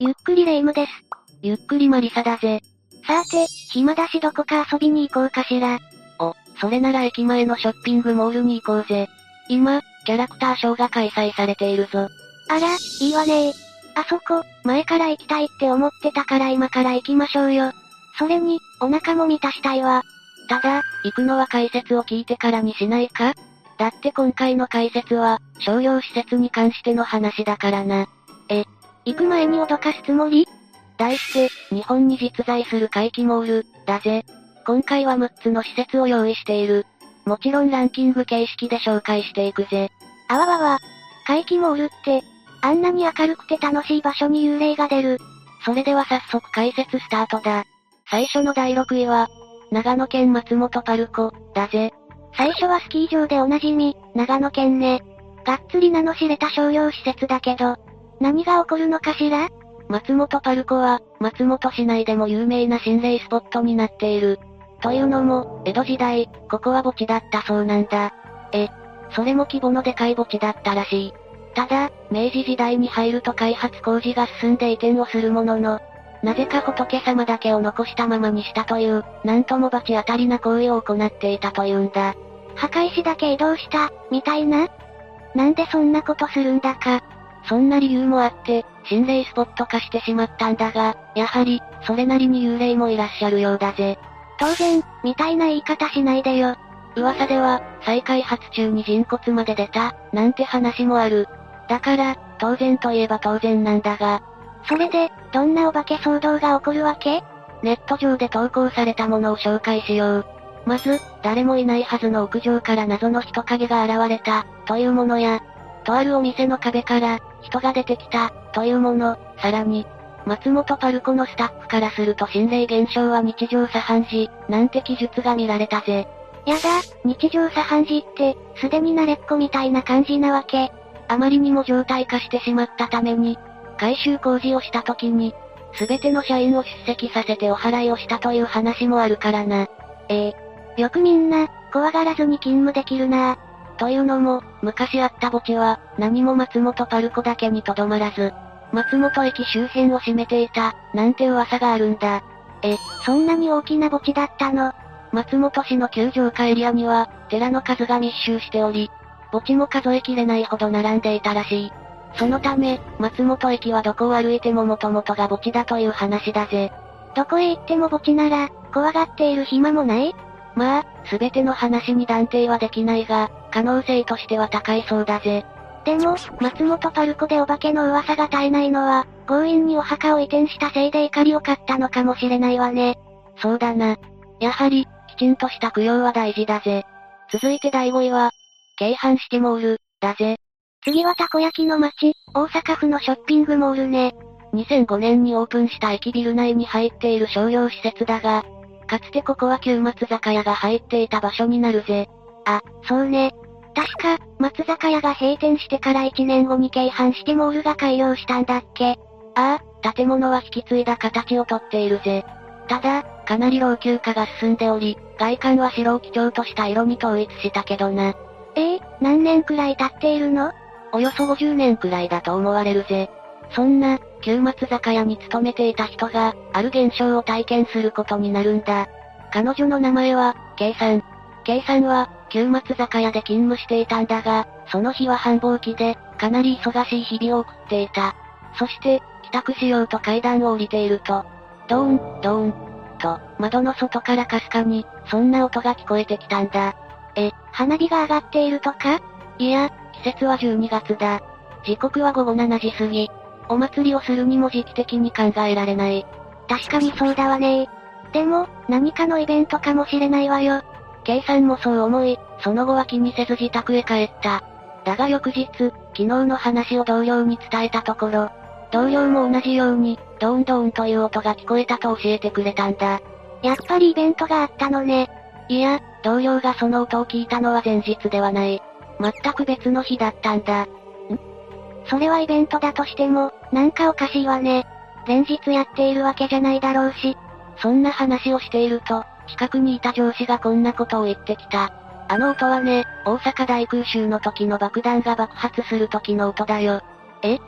ゆっくりレ夢ムです。ゆっくりマリサだぜ。さーて、暇だしどこか遊びに行こうかしら。お、それなら駅前のショッピングモールに行こうぜ。今、キャラクターショーが開催されているぞ。あら、いいわねあそこ、前から行きたいって思ってたから今から行きましょうよ。それに、お腹も満たしたいわ。ただ、行くのは解説を聞いてからにしないか？だって今回の解説は、商業施設に関しての話だからな。え、行く前に脅かすつもり？題して、日本に実在する怪奇モール、だぜ。今回は6つの施設を用意している。もちろんランキング形式で紹介していくぜ。あわわわ。怪奇モールって、あんなに明るくて楽しい場所に幽霊が出る。それでは早速解説スタートだ。最初の第6位は、長野県松本パルコ、だぜ。最初はスキー場でおなじみ、長野県ね。がっつり名の知れた商業施設だけど、何が起こるのかしら？松本パルコは、松本市内でも有名な心霊スポットになっている。というのも、江戸時代、ここは墓地だったそうなんだ。え、それも規模のでかい墓地だったらしい。ただ、明治時代に入ると開発工事が進んで移転をするものの、なぜか仏様だけを残したままにしたという、なんとも罰当たりな行為を行っていたというんだ。墓石だけ移動した、みたいな？なんでそんなことするんだか。そんな理由もあって、心霊スポット化してしまったんだが、やはり、それなりに幽霊もいらっしゃるようだぜ。当然、みたいな言い方しないでよ。噂では、再開発中に人骨まで出た、なんて話もある。だから、当然といえば当然なんだが。それで、どんなお化け騒動が起こるわけ？ネット上で投稿されたものを紹介しよう。まず、誰もいないはずの屋上から謎の人影が現れた、というものや、とあるお店の壁から、人が出てきた、というもの、さらに、松本パルコのスタッフからすると心霊現象は日常茶飯事、なんて記述が見られたぜ。やだ、日常茶飯事って、すでに慣れっこみたいな感じなわけ。あまりにも状態化してしまったために、改修工事をした時に、すべての社員を出席させてお払いをしたという話もあるからな。ええよくみんな、怖がらずに勤務できるなというのも、昔あった墓地は、何も松本パルコだけにとどまらず、松本駅周辺を占めていた、なんて噂があるんだ。え、そんなに大きな墓地だったの？松本市の旧城下エリアには、寺の数が密集しており、墓地も数えきれないほど並んでいたらしい。そのため、松本駅はどこを歩いても元々が墓地だという話だぜ。どこへ行っても墓地なら、怖がっている暇もない？まあ、すべての話に断定はできないが、可能性としては高いそうだぜ。でも、松本パルコでお化けの噂が絶えないのは、強引にお墓を移転したせいで怒りを買ったのかもしれないわね。そうだな。やはり、きちんとした供養は大事だぜ。続いて第5位は、京阪シティモール、だぜ。次はたこ焼きの街、大阪府のショッピングモールね。2005年にオープンした駅ビル内に入っている商業施設だが、かつてここは旧松坂屋が入っていた場所になるぜ。あ、そうね。確か、松坂屋が閉店してから1年後に京阪シティモールが開業したんだっけああ、建物は引き継いだ形をとっているぜ。ただ、かなり老朽化が進んでおり、外観は白を基調とした色に統一したけどな。ええー、何年くらい経っているの？およそ50年くらいだと思われるぜ。そんな、旧松坂屋に勤めていた人が、ある現象を体験することになるんだ。彼女の名前は、K さん。K さんは、旧松坂屋で勤務していたんだが、その日は繁忙期で、かなり忙しい日々を送っていた。そして、帰宅しようと階段を降りていると、ドーン、ドーン、と、窓の外からかすかに、そんな音が聞こえてきたんだ。え、花火が上がっているとか？いや、季節は12月だ。時刻は午後7時過ぎ。お祭りをするにも時期的に考えられない。確かにそうだわねでも、何かのイベントかもしれないわよ。K さんもそう思い、その後は気にせず自宅へ帰った。だが翌日、昨日の話を同僚に伝えたところ、同僚も同じように、ドーンドーンという音が聞こえたと教えてくれたんだ。やっぱりイベントがあったのね。いや、同僚がその音を聞いたのは前日ではない。全く別の日だったんだ。ん？それはイベントだとしても、なんかおかしいわね。連日やっているわけじゃないだろうし。そんな話をしていると、近くにいた上司がこんなことを言ってきた。あの音はね、大阪大空襲の時の爆弾が爆発する時の音だよ。え？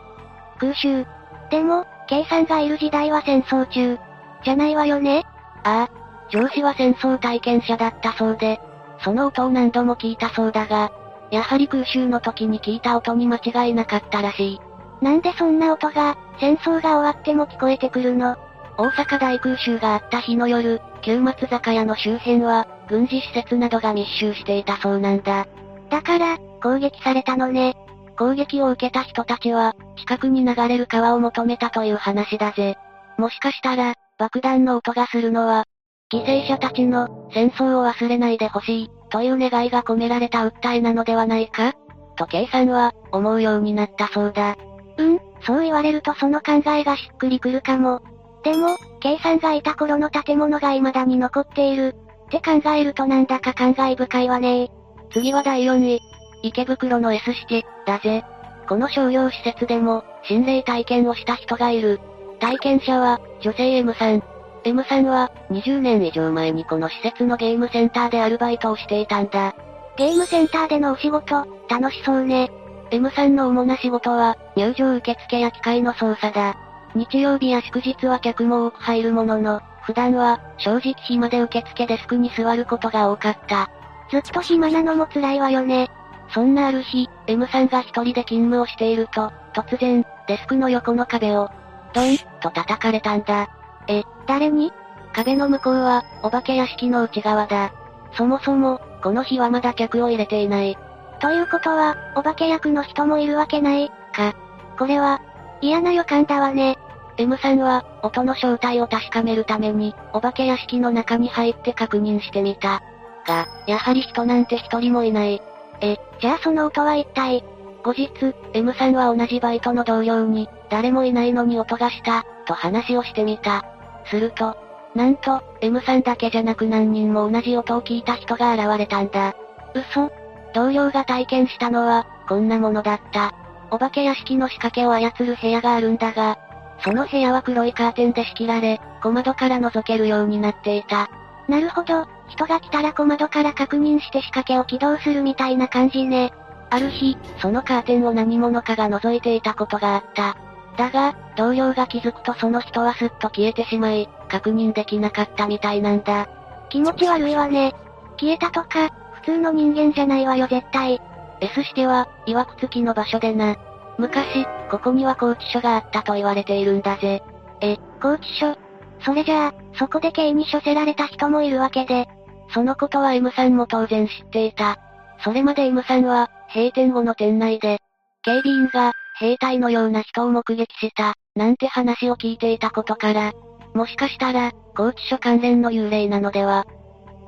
空襲？でも、K さんがいる時代は戦争中。じゃないわよね？ああ。上司は戦争体験者だったそうで、その音を何度も聞いたそうだが、やはり空襲の時に聞いた音に間違いなかったらしい。なんでそんな音が、戦争が終わっても聞こえてくるの？大阪大空襲があった日の夜、旧松坂屋の周辺は、軍事施設などが密集していたそうなんだ。だから、攻撃されたのね。攻撃を受けた人たちは、近くに流れる川を求めたという話だぜ。もしかしたら、爆弾の音がするのは、犠牲者たちの、戦争を忘れないでほしい、という願いが込められた訴えなのではないか？と K さんは、思うようになったそうだ。うん、そう言われるとその考えがしっくりくるかも。でも、K さんがいた頃の建物が未だに残っている。って考えるとなんだか感慨深いわね次は第4位。池袋の S シティ、だぜ。この商業施設でも、心霊体験をした人がいる。体験者は、女性 M さん。M さんは、20年以上前にこの施設のゲームセンターでアルバイトをしていたんだ。ゲームセンターでのお仕事、楽しそうね。M さんの主な仕事は、入場受付や機械の操作だ。日曜日や祝日は客も多く入るものの、普段は、正直暇で受付デスクに座ることが多かった。ずっと暇なのも辛いわよね。そんなある日、M さんが一人で勤務をしていると、突然、デスクの横の壁を、ドン、と叩かれたんだ。え、誰に？壁の向こうは、お化け屋敷の内側だ。そもそも、この日はまだ客を入れていない。ということは、お化け役の人もいるわけない、か。これは、嫌な予感だわね。M さんは、音の正体を確かめるために、お化け屋敷の中に入って確認してみた。が、やはり人なんて一人もいない。え、じゃあその音は一体後日、M さんは同じバイトの同僚に、誰もいないのに音がした、と話をしてみた。すると、なんと、M さんだけじゃなく何人も同じ音を聞いた人が現れたんだ。嘘同僚が体験したのは、こんなものだった。お化け屋敷の仕掛けを操る部屋があるんだが、その部屋は黒いカーテンで仕切られ、小窓から覗けるようになっていた。なるほど、人が来たら小窓から確認して仕掛けを起動するみたいな感じね。ある日、そのカーテンを何者かが覗いていたことがあった。だが、同僚が気づくとその人はすっと消えてしまい、確認できなかったみたいなんだ。気持ち悪いわね。消えたとか、普通の人間じゃないわよ絶対。S しては、曰く付きの場所でな。昔、ここには拘置所があったと言われているんだぜ。え、拘置所？それじゃあ、そこで刑に処せられた人もいるわけで。そのことは M さんも当然知っていた。それまで M さんは、閉店後の店内で、警備員が、兵隊のような人を目撃した、なんて話を聞いていたことから、もしかしたら、拘置所関連の幽霊なのでは、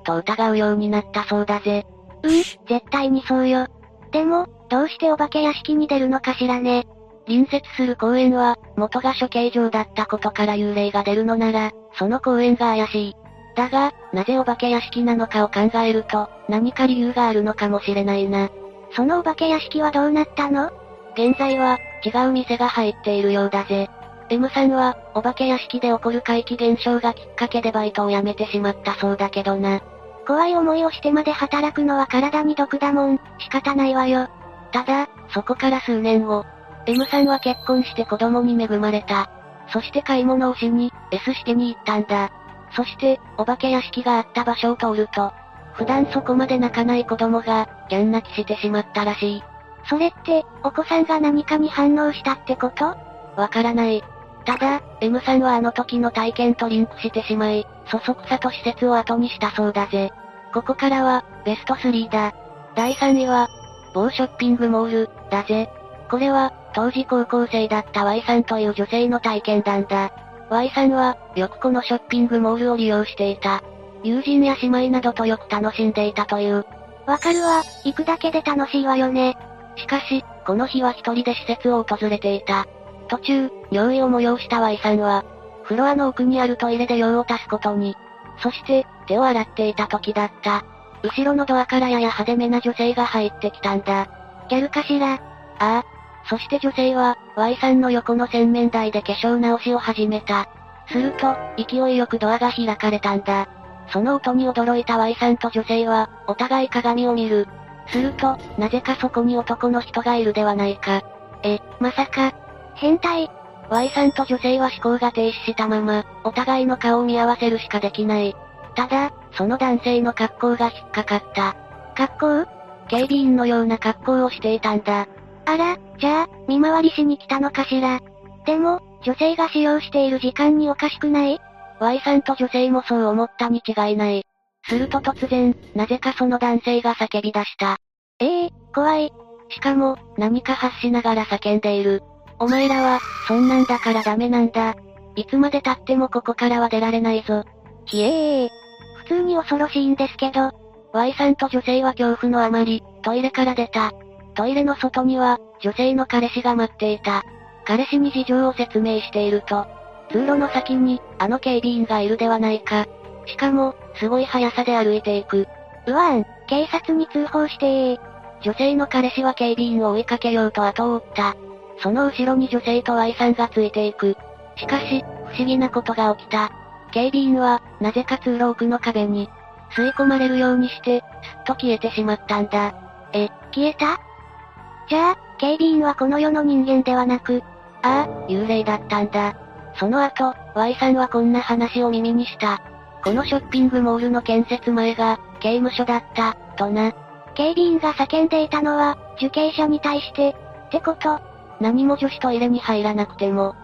と疑うようになったそうだぜ。うん、絶対にそうよ。でも、どうしてお化け屋敷に出るのかしらね。隣接する公園は、元が処刑場だったことから幽霊が出るのなら、その公園が怪しい。だが、なぜお化け屋敷なのかを考えると、何か理由があるのかもしれないな。そのお化け屋敷はどうなったの？現在は、違う店が入っているようだぜ。M さんは、お化け屋敷で起こる怪奇現象がきっかけでバイトを辞めてしまったそうだけどな。怖い思いをしてまで働くのは体に毒だもん、仕方ないわよ。ただ、そこから数年後、M さんは結婚して子供に恵まれた。そして買い物をしに、S してに行ったんだ。そして、お化け屋敷があった場所を通ると、普段そこまで泣かない子供が、ギャン泣きしてしまったらしい。それって、お子さんが何かに反応したってこと？わからない。ただ、M さんはあの時の体験とリンクしてしまい、そそくさと施設を後にしたそうだぜ。ここからは、ベスト3だ。第3位は、某ショッピングモール、だぜ。これは、当時高校生だった Y さんという女性の体験談だ。Y さんは、よくこのショッピングモールを利用していた。友人や姉妹などとよく楽しんでいたという。わかるわ、行くだけで楽しいわよね。しかし、この日は一人で施設を訪れていた。途中、尿意を催した Y さんは、フロアの奥にあるトイレで用を足すことに。そして、手を洗っていた時だった。後ろのドアからやや派手めな女性が入ってきたんだ。ギャルかしら？ああ。そして女性は、Y さんの横の洗面台で化粧直しを始めた。すると、勢いよくドアが開かれたんだ。その音に驚いた Y さんと女性は、お互い鏡を見る。すると、なぜかそこに男の人がいるではないか。え、まさか、変態 Y さんと女性は思考が停止したまま、お互いの顔を見合わせるしかできない。ただ、その男性の格好が引っかかった。格好？警備員のような格好をしていたんだ。あら、じゃあ、見回りしに来たのかしら。でも、女性が使用している時間におかしくない ?Y さんと女性もそう思ったに違いない。すると突然、なぜかその男性が叫び出した。ええー、怖い。しかも、何か発しながら叫んでいる。お前らは、そんなんだからダメなんだ。いつまで経ってもここからは出られないぞ。ひえー。普通に恐ろしいんですけど。Y さんと女性は恐怖のあまり、トイレから出た。トイレの外には、女性の彼氏が待っていた。彼氏に事情を説明していると、通路の先に、あの警備員がいるではないか。しかも、すごい速さで歩いていく。うわん、警察に通報してー。女性の彼氏は警備員を追いかけようと後を追った。その後ろに女性と Y さんがついていく。しかし、不思議なことが起きた。警備員は、なぜか通路奥の壁に、吸い込まれるようにして、すっと消えてしまったんだ。え、消えた？じゃあ、警備員はこの世の人間ではなく、ああ、幽霊だったんだ。その後、Y さんはこんな話を耳にした。このショッピングモールの建設前が、刑務所だった、とな。警備員が叫んでいたのは、受刑者に対して、ってこと何も女子トイレに入らなくても。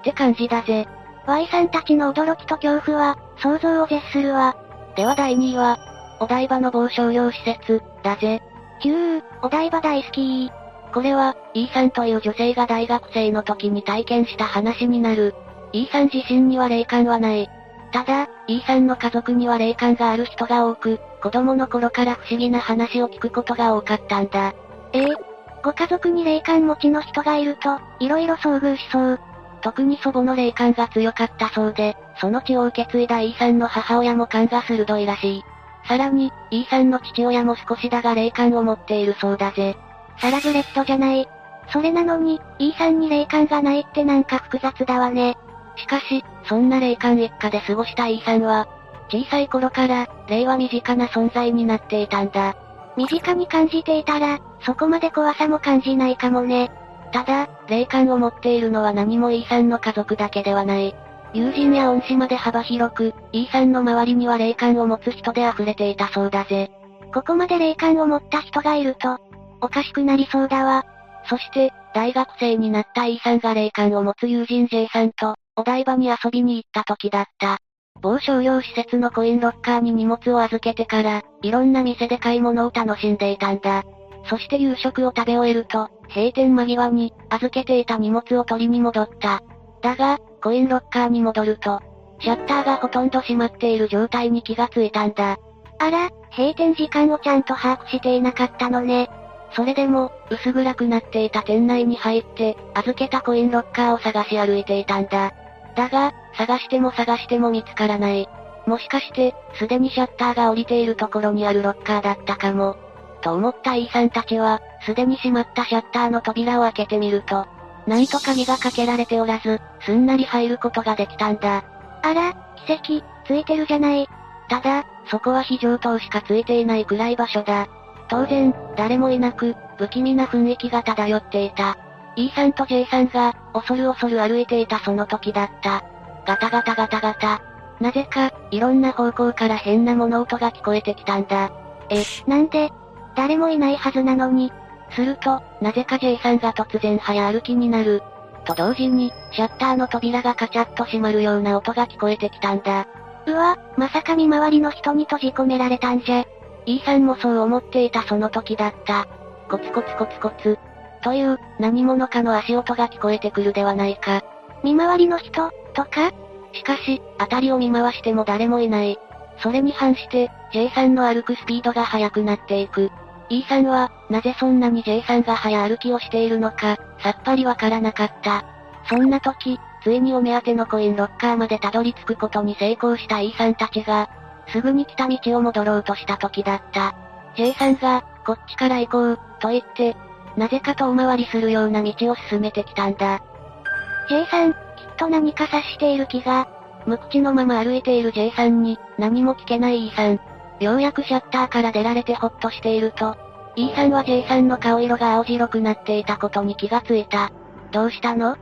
って感じだぜ。Y さんたちの驚きと恐怖は、想像を絶するわ。では第2位は、お台場の某商業施設、だぜ。ひゅー、お台場大好きこれは、E さんという女性が大学生の時に体験した話になる。E さん自身には霊感はない。ただ、E さんの家族には霊感がある人が多く、子供の頃から不思議な話を聞くことが多かったんだ。ええご家族に霊感持ちの人がいると、色々遭遇しそう。特に祖母の霊感が強かったそうで、その血を受け継いだ E さんの母親も感が鋭いらしい。さらに、E さんの父親も少しだが霊感を持っているそうだぜ。サラブレッドじゃない。それなのに、E さんに霊感がないってなんか複雑だわね。しかし、そんな霊感一家で過ごした E さんは、小さい頃から、霊は身近な存在になっていたんだ。身近に感じていたら、そこまで怖さも感じないかもね。ただ、霊感を持っているのは何も E さんの家族だけではない。友人や恩師まで幅広く、E さんの周りには霊感を持つ人で溢れていたそうだぜ。ここまで霊感を持った人がいると、おかしくなりそうだわ。そして、大学生になった E さんが霊感を持つ友人 J さんと、お台場に遊びに行った時だった。某商業施設のコインロッカーに荷物を預けてから、いろんな店で買い物を楽しんでいたんだ。そして夕食を食べ終えると、閉店間際に、預けていた荷物を取りに戻った。だが、コインロッカーに戻ると、シャッターがほとんど閉まっている状態に気がついたんだ。あら、閉店時間をちゃんと把握していなかったのね。それでも、薄暗くなっていた店内に入って、預けたコインロッカーを探し歩いていたんだ。だが、探しても探しても見つからない。もしかして、すでにシャッターが降りているところにあるロッカーだったかも。と思った E さんたちは、すでに閉まったシャッターの扉を開けてみると、なんと鍵がかけられておらず、すんなり入ることができたんだ。あら、奇跡、ついてるじゃない。ただ、そこは非常灯しかついていない暗い場所だ。当然、誰もいなく、不気味な雰囲気が漂っていた。E さんと J さんが、恐る恐る歩いていたその時だった。ガタガタガタガタ。なぜか、いろんな方向から変な物音が聞こえてきたんだ。え、なんで誰もいないはずなのに。すると、なぜか J さんが突然早歩きになる。と同時に、シャッターの扉がカチャッと閉まるような音が聞こえてきたんだ。うわ、まさか見回りの人に閉じ込められたんじゃ。E さんもそう思っていたその時だった。コツコツコツコツ。という、何者かの足音が聞こえてくるではないか。見回りの人、とか？しかし、辺りを見回しても誰もいない。それに反して、J さんの歩くスピードが速くなっていく。E さんは、なぜそんなに J さんが早歩きをしているのか、さっぱりわからなかった。そんな時、ついにお目当てのコインロッカーまでたどり着くことに成功した E さんたちが、すぐに来た道を戻ろうとした時だった。J さんが、こっちから行こう、と言って、なぜか遠回りするような道を進めてきたんだ。J さん、きっと何か察している気が。無口のまま歩いている J さんに、何も聞けない E さん。ようやくシャッターから出られてほっとしていると、E さんは J さんの顔色が青白くなっていたことに気がついた。どうしたの？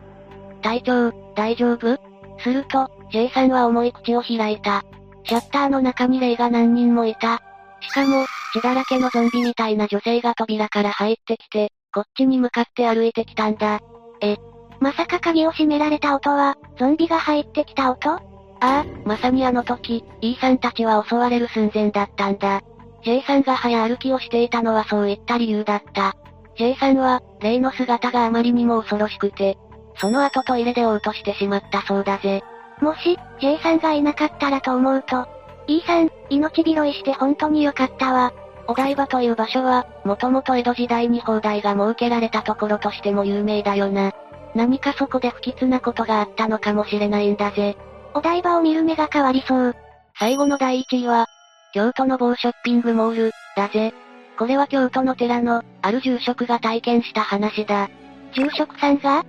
隊長、大丈夫？すると、J さんは重い口を開いた。シャッターの中に霊が何人もいた。しかも、血だらけのゾンビみたいな女性が扉から入ってきて、こっちに向かって歩いてきたんだ。え、まさか鍵を閉められた音は、ゾンビが入ってきた音？ああ、まさにあの時、E さんたちは襲われる寸前だったんだ。J さんが早歩きをしていたのはそういった理由だった。J さんは、霊の姿があまりにも恐ろしくて、その後トイレで嘔吐してしまったそうだぜ。もし、J さんがいなかったらと思うと、E さん、命拾いして本当によかったわ。お台場という場所は、もともと江戸時代に砲台が設けられたところとしても有名だよな。何かそこで不吉なことがあったのかもしれないんだぜ。お台場を見る目が変わりそう。最後の第1位は、京都の某ショッピングモール、だぜ。これは京都の寺の、ある住職が体験した話だ。住職さんが？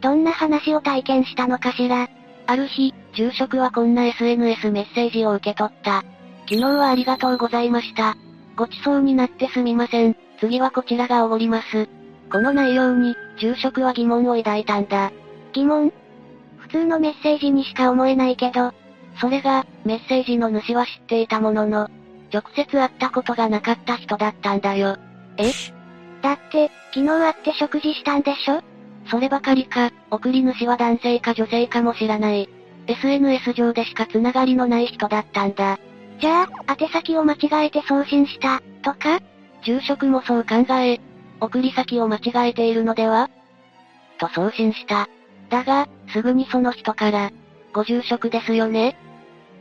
どんな話を体験したのかしら？ある日、住職はこんな SNS メッセージを受け取った。昨日はありがとうございました。ごちそうになってすみません。次はこちらがおごります。この内容に、住職は疑問を抱いたんだ。疑問？普通のメッセージにしか思えないけど、それが、メッセージの主は知っていたものの、直接会ったことがなかった人だったんだよ。え？だって、昨日会って食事したんでしょ？そればかりか、送り主は男性か女性かも知らない。SNS 上でしか繋がりのない人だったんだ。じゃあ、宛先を間違えて送信した、とか？住職もそう考え、送り先を間違えているのでは？と送信した。だが、すぐにその人から、ご住職ですよね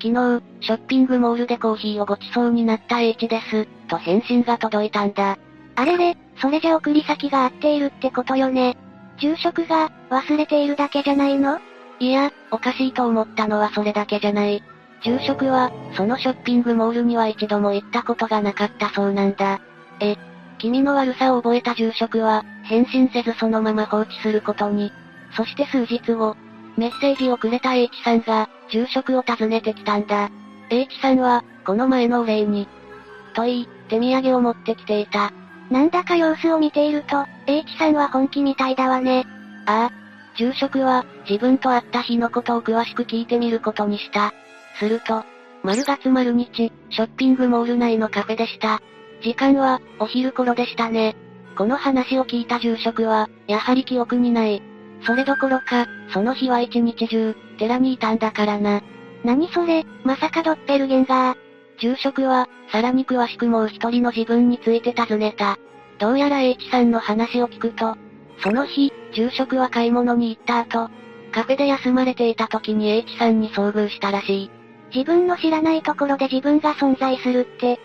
昨日、ショッピングモールでコーヒーをごちそうになった H です、と返信が届いたんだ。あれれ、それじゃ送り先が合っているってことよね。住職が、忘れているだけじゃないの？いや、おかしいと思ったのはそれだけじゃない。住職は、そのショッピングモールには一度も行ったことがなかったそうなんだ。え、君の悪さを覚えた住職は、返信せずそのまま放置することに。そして数日後、メッセージをくれた H さんが、住職を訪ねてきたんだ。H さんは、この前のお礼に、と言い、手土産を持ってきていた。なんだか様子を見ていると、H さんは本気みたいだわね。ああ。住職は、自分と会った日のことを詳しく聞いてみることにした。すると、丸月丸日、ショッピングモール内のカフェでした。時間は、お昼頃でしたね。この話を聞いた住職は、やはり記憶にない。それどころか、その日は一日中、寺にいたんだからな。何それ、まさかドッペルゲンガー。住職は、さらに詳しくもう一人の自分について尋ねた。どうやら H さんの話を聞くと、その日、住職は買い物に行った後、カフェで休まれていた時に H さんに遭遇したらしい。自分の知らないところで自分が存在するって、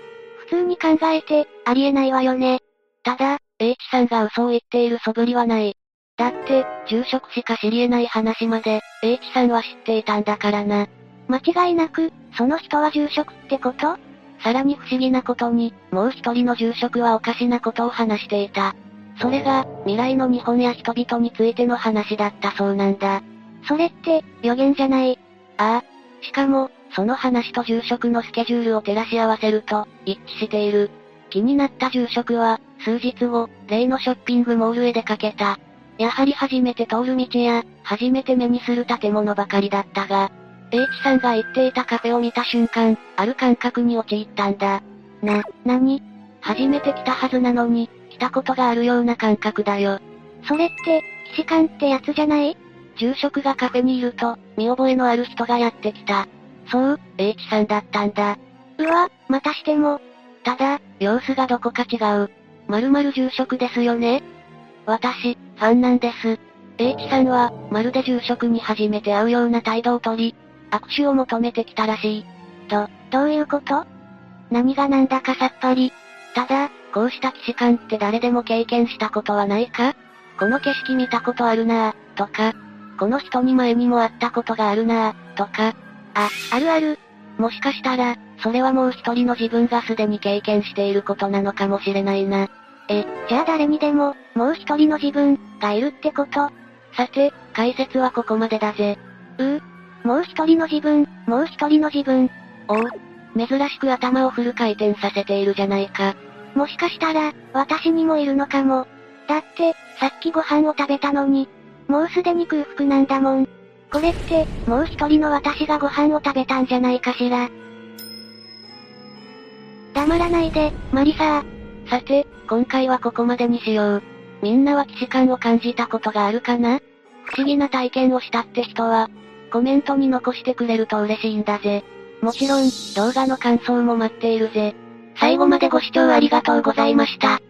普通に考えて、ありえないわよね。ただ、H さんが嘘を言っている素振りはない。だって、住職しか知り得ない話まで、H さんは知っていたんだからな。間違いなく、その人は住職ってこと？さらに不思議なことに、もう一人の住職はおかしなことを話していた。それが、未来の日本や人々についての話だったそうなんだ。それって、予言じゃない？ああ。しかも、その話と住職のスケジュールを照らし合わせると、一致している。気になった住職は、数日後、例のショッピングモールへ出かけた。やはり初めて通る道や、初めて目にする建物ばかりだったが、H さんが言っていたカフェを見た瞬間、ある感覚に陥ったんだ。な、なに初めて来たはずなのに、来たことがあるような感覚だよ。それって、騎士官ってやつじゃない？住職がカフェにいると、見覚えのある人がやってきた。そう、H さんだったんだ。うわ、またしても。ただ、様子がどこか違う。まるまる住職ですよね私、ファンなんです。H さんは、まるで住職に初めて会うような態度をとり、握手を求めてきたらしい。と、どういうこと？何がなんだかさっぱり。ただ、こうした騎士官って誰でも経験したことはないか？この景色見たことあるなぁ、とか、この人に前にも会ったことがあるなぁ、とか、あ、あるある。もしかしたら、それはもう一人の自分がすでに経験していることなのかもしれないな。え、じゃあ誰にでも、もう一人の自分、がいるってことさて、解説はここまでだぜ。うう、もう一人の自分、もう一人の自分。おう、珍しく頭をフル回転させているじゃないか。もしかしたら、私にもいるのかも。だって、さっきご飯を食べたのに、もうすでに空腹なんだもん。これって、もう一人の私がご飯を食べたんじゃないかしら。黙らないで、マリサー。さて、今回はここまでにしよう。みんなは既視感を感じたことがあるかな？不思議な体験をしたって人は、コメントに残してくれると嬉しいんだぜ。もちろん、動画の感想も待っているぜ。最後までご視聴ありがとうございました。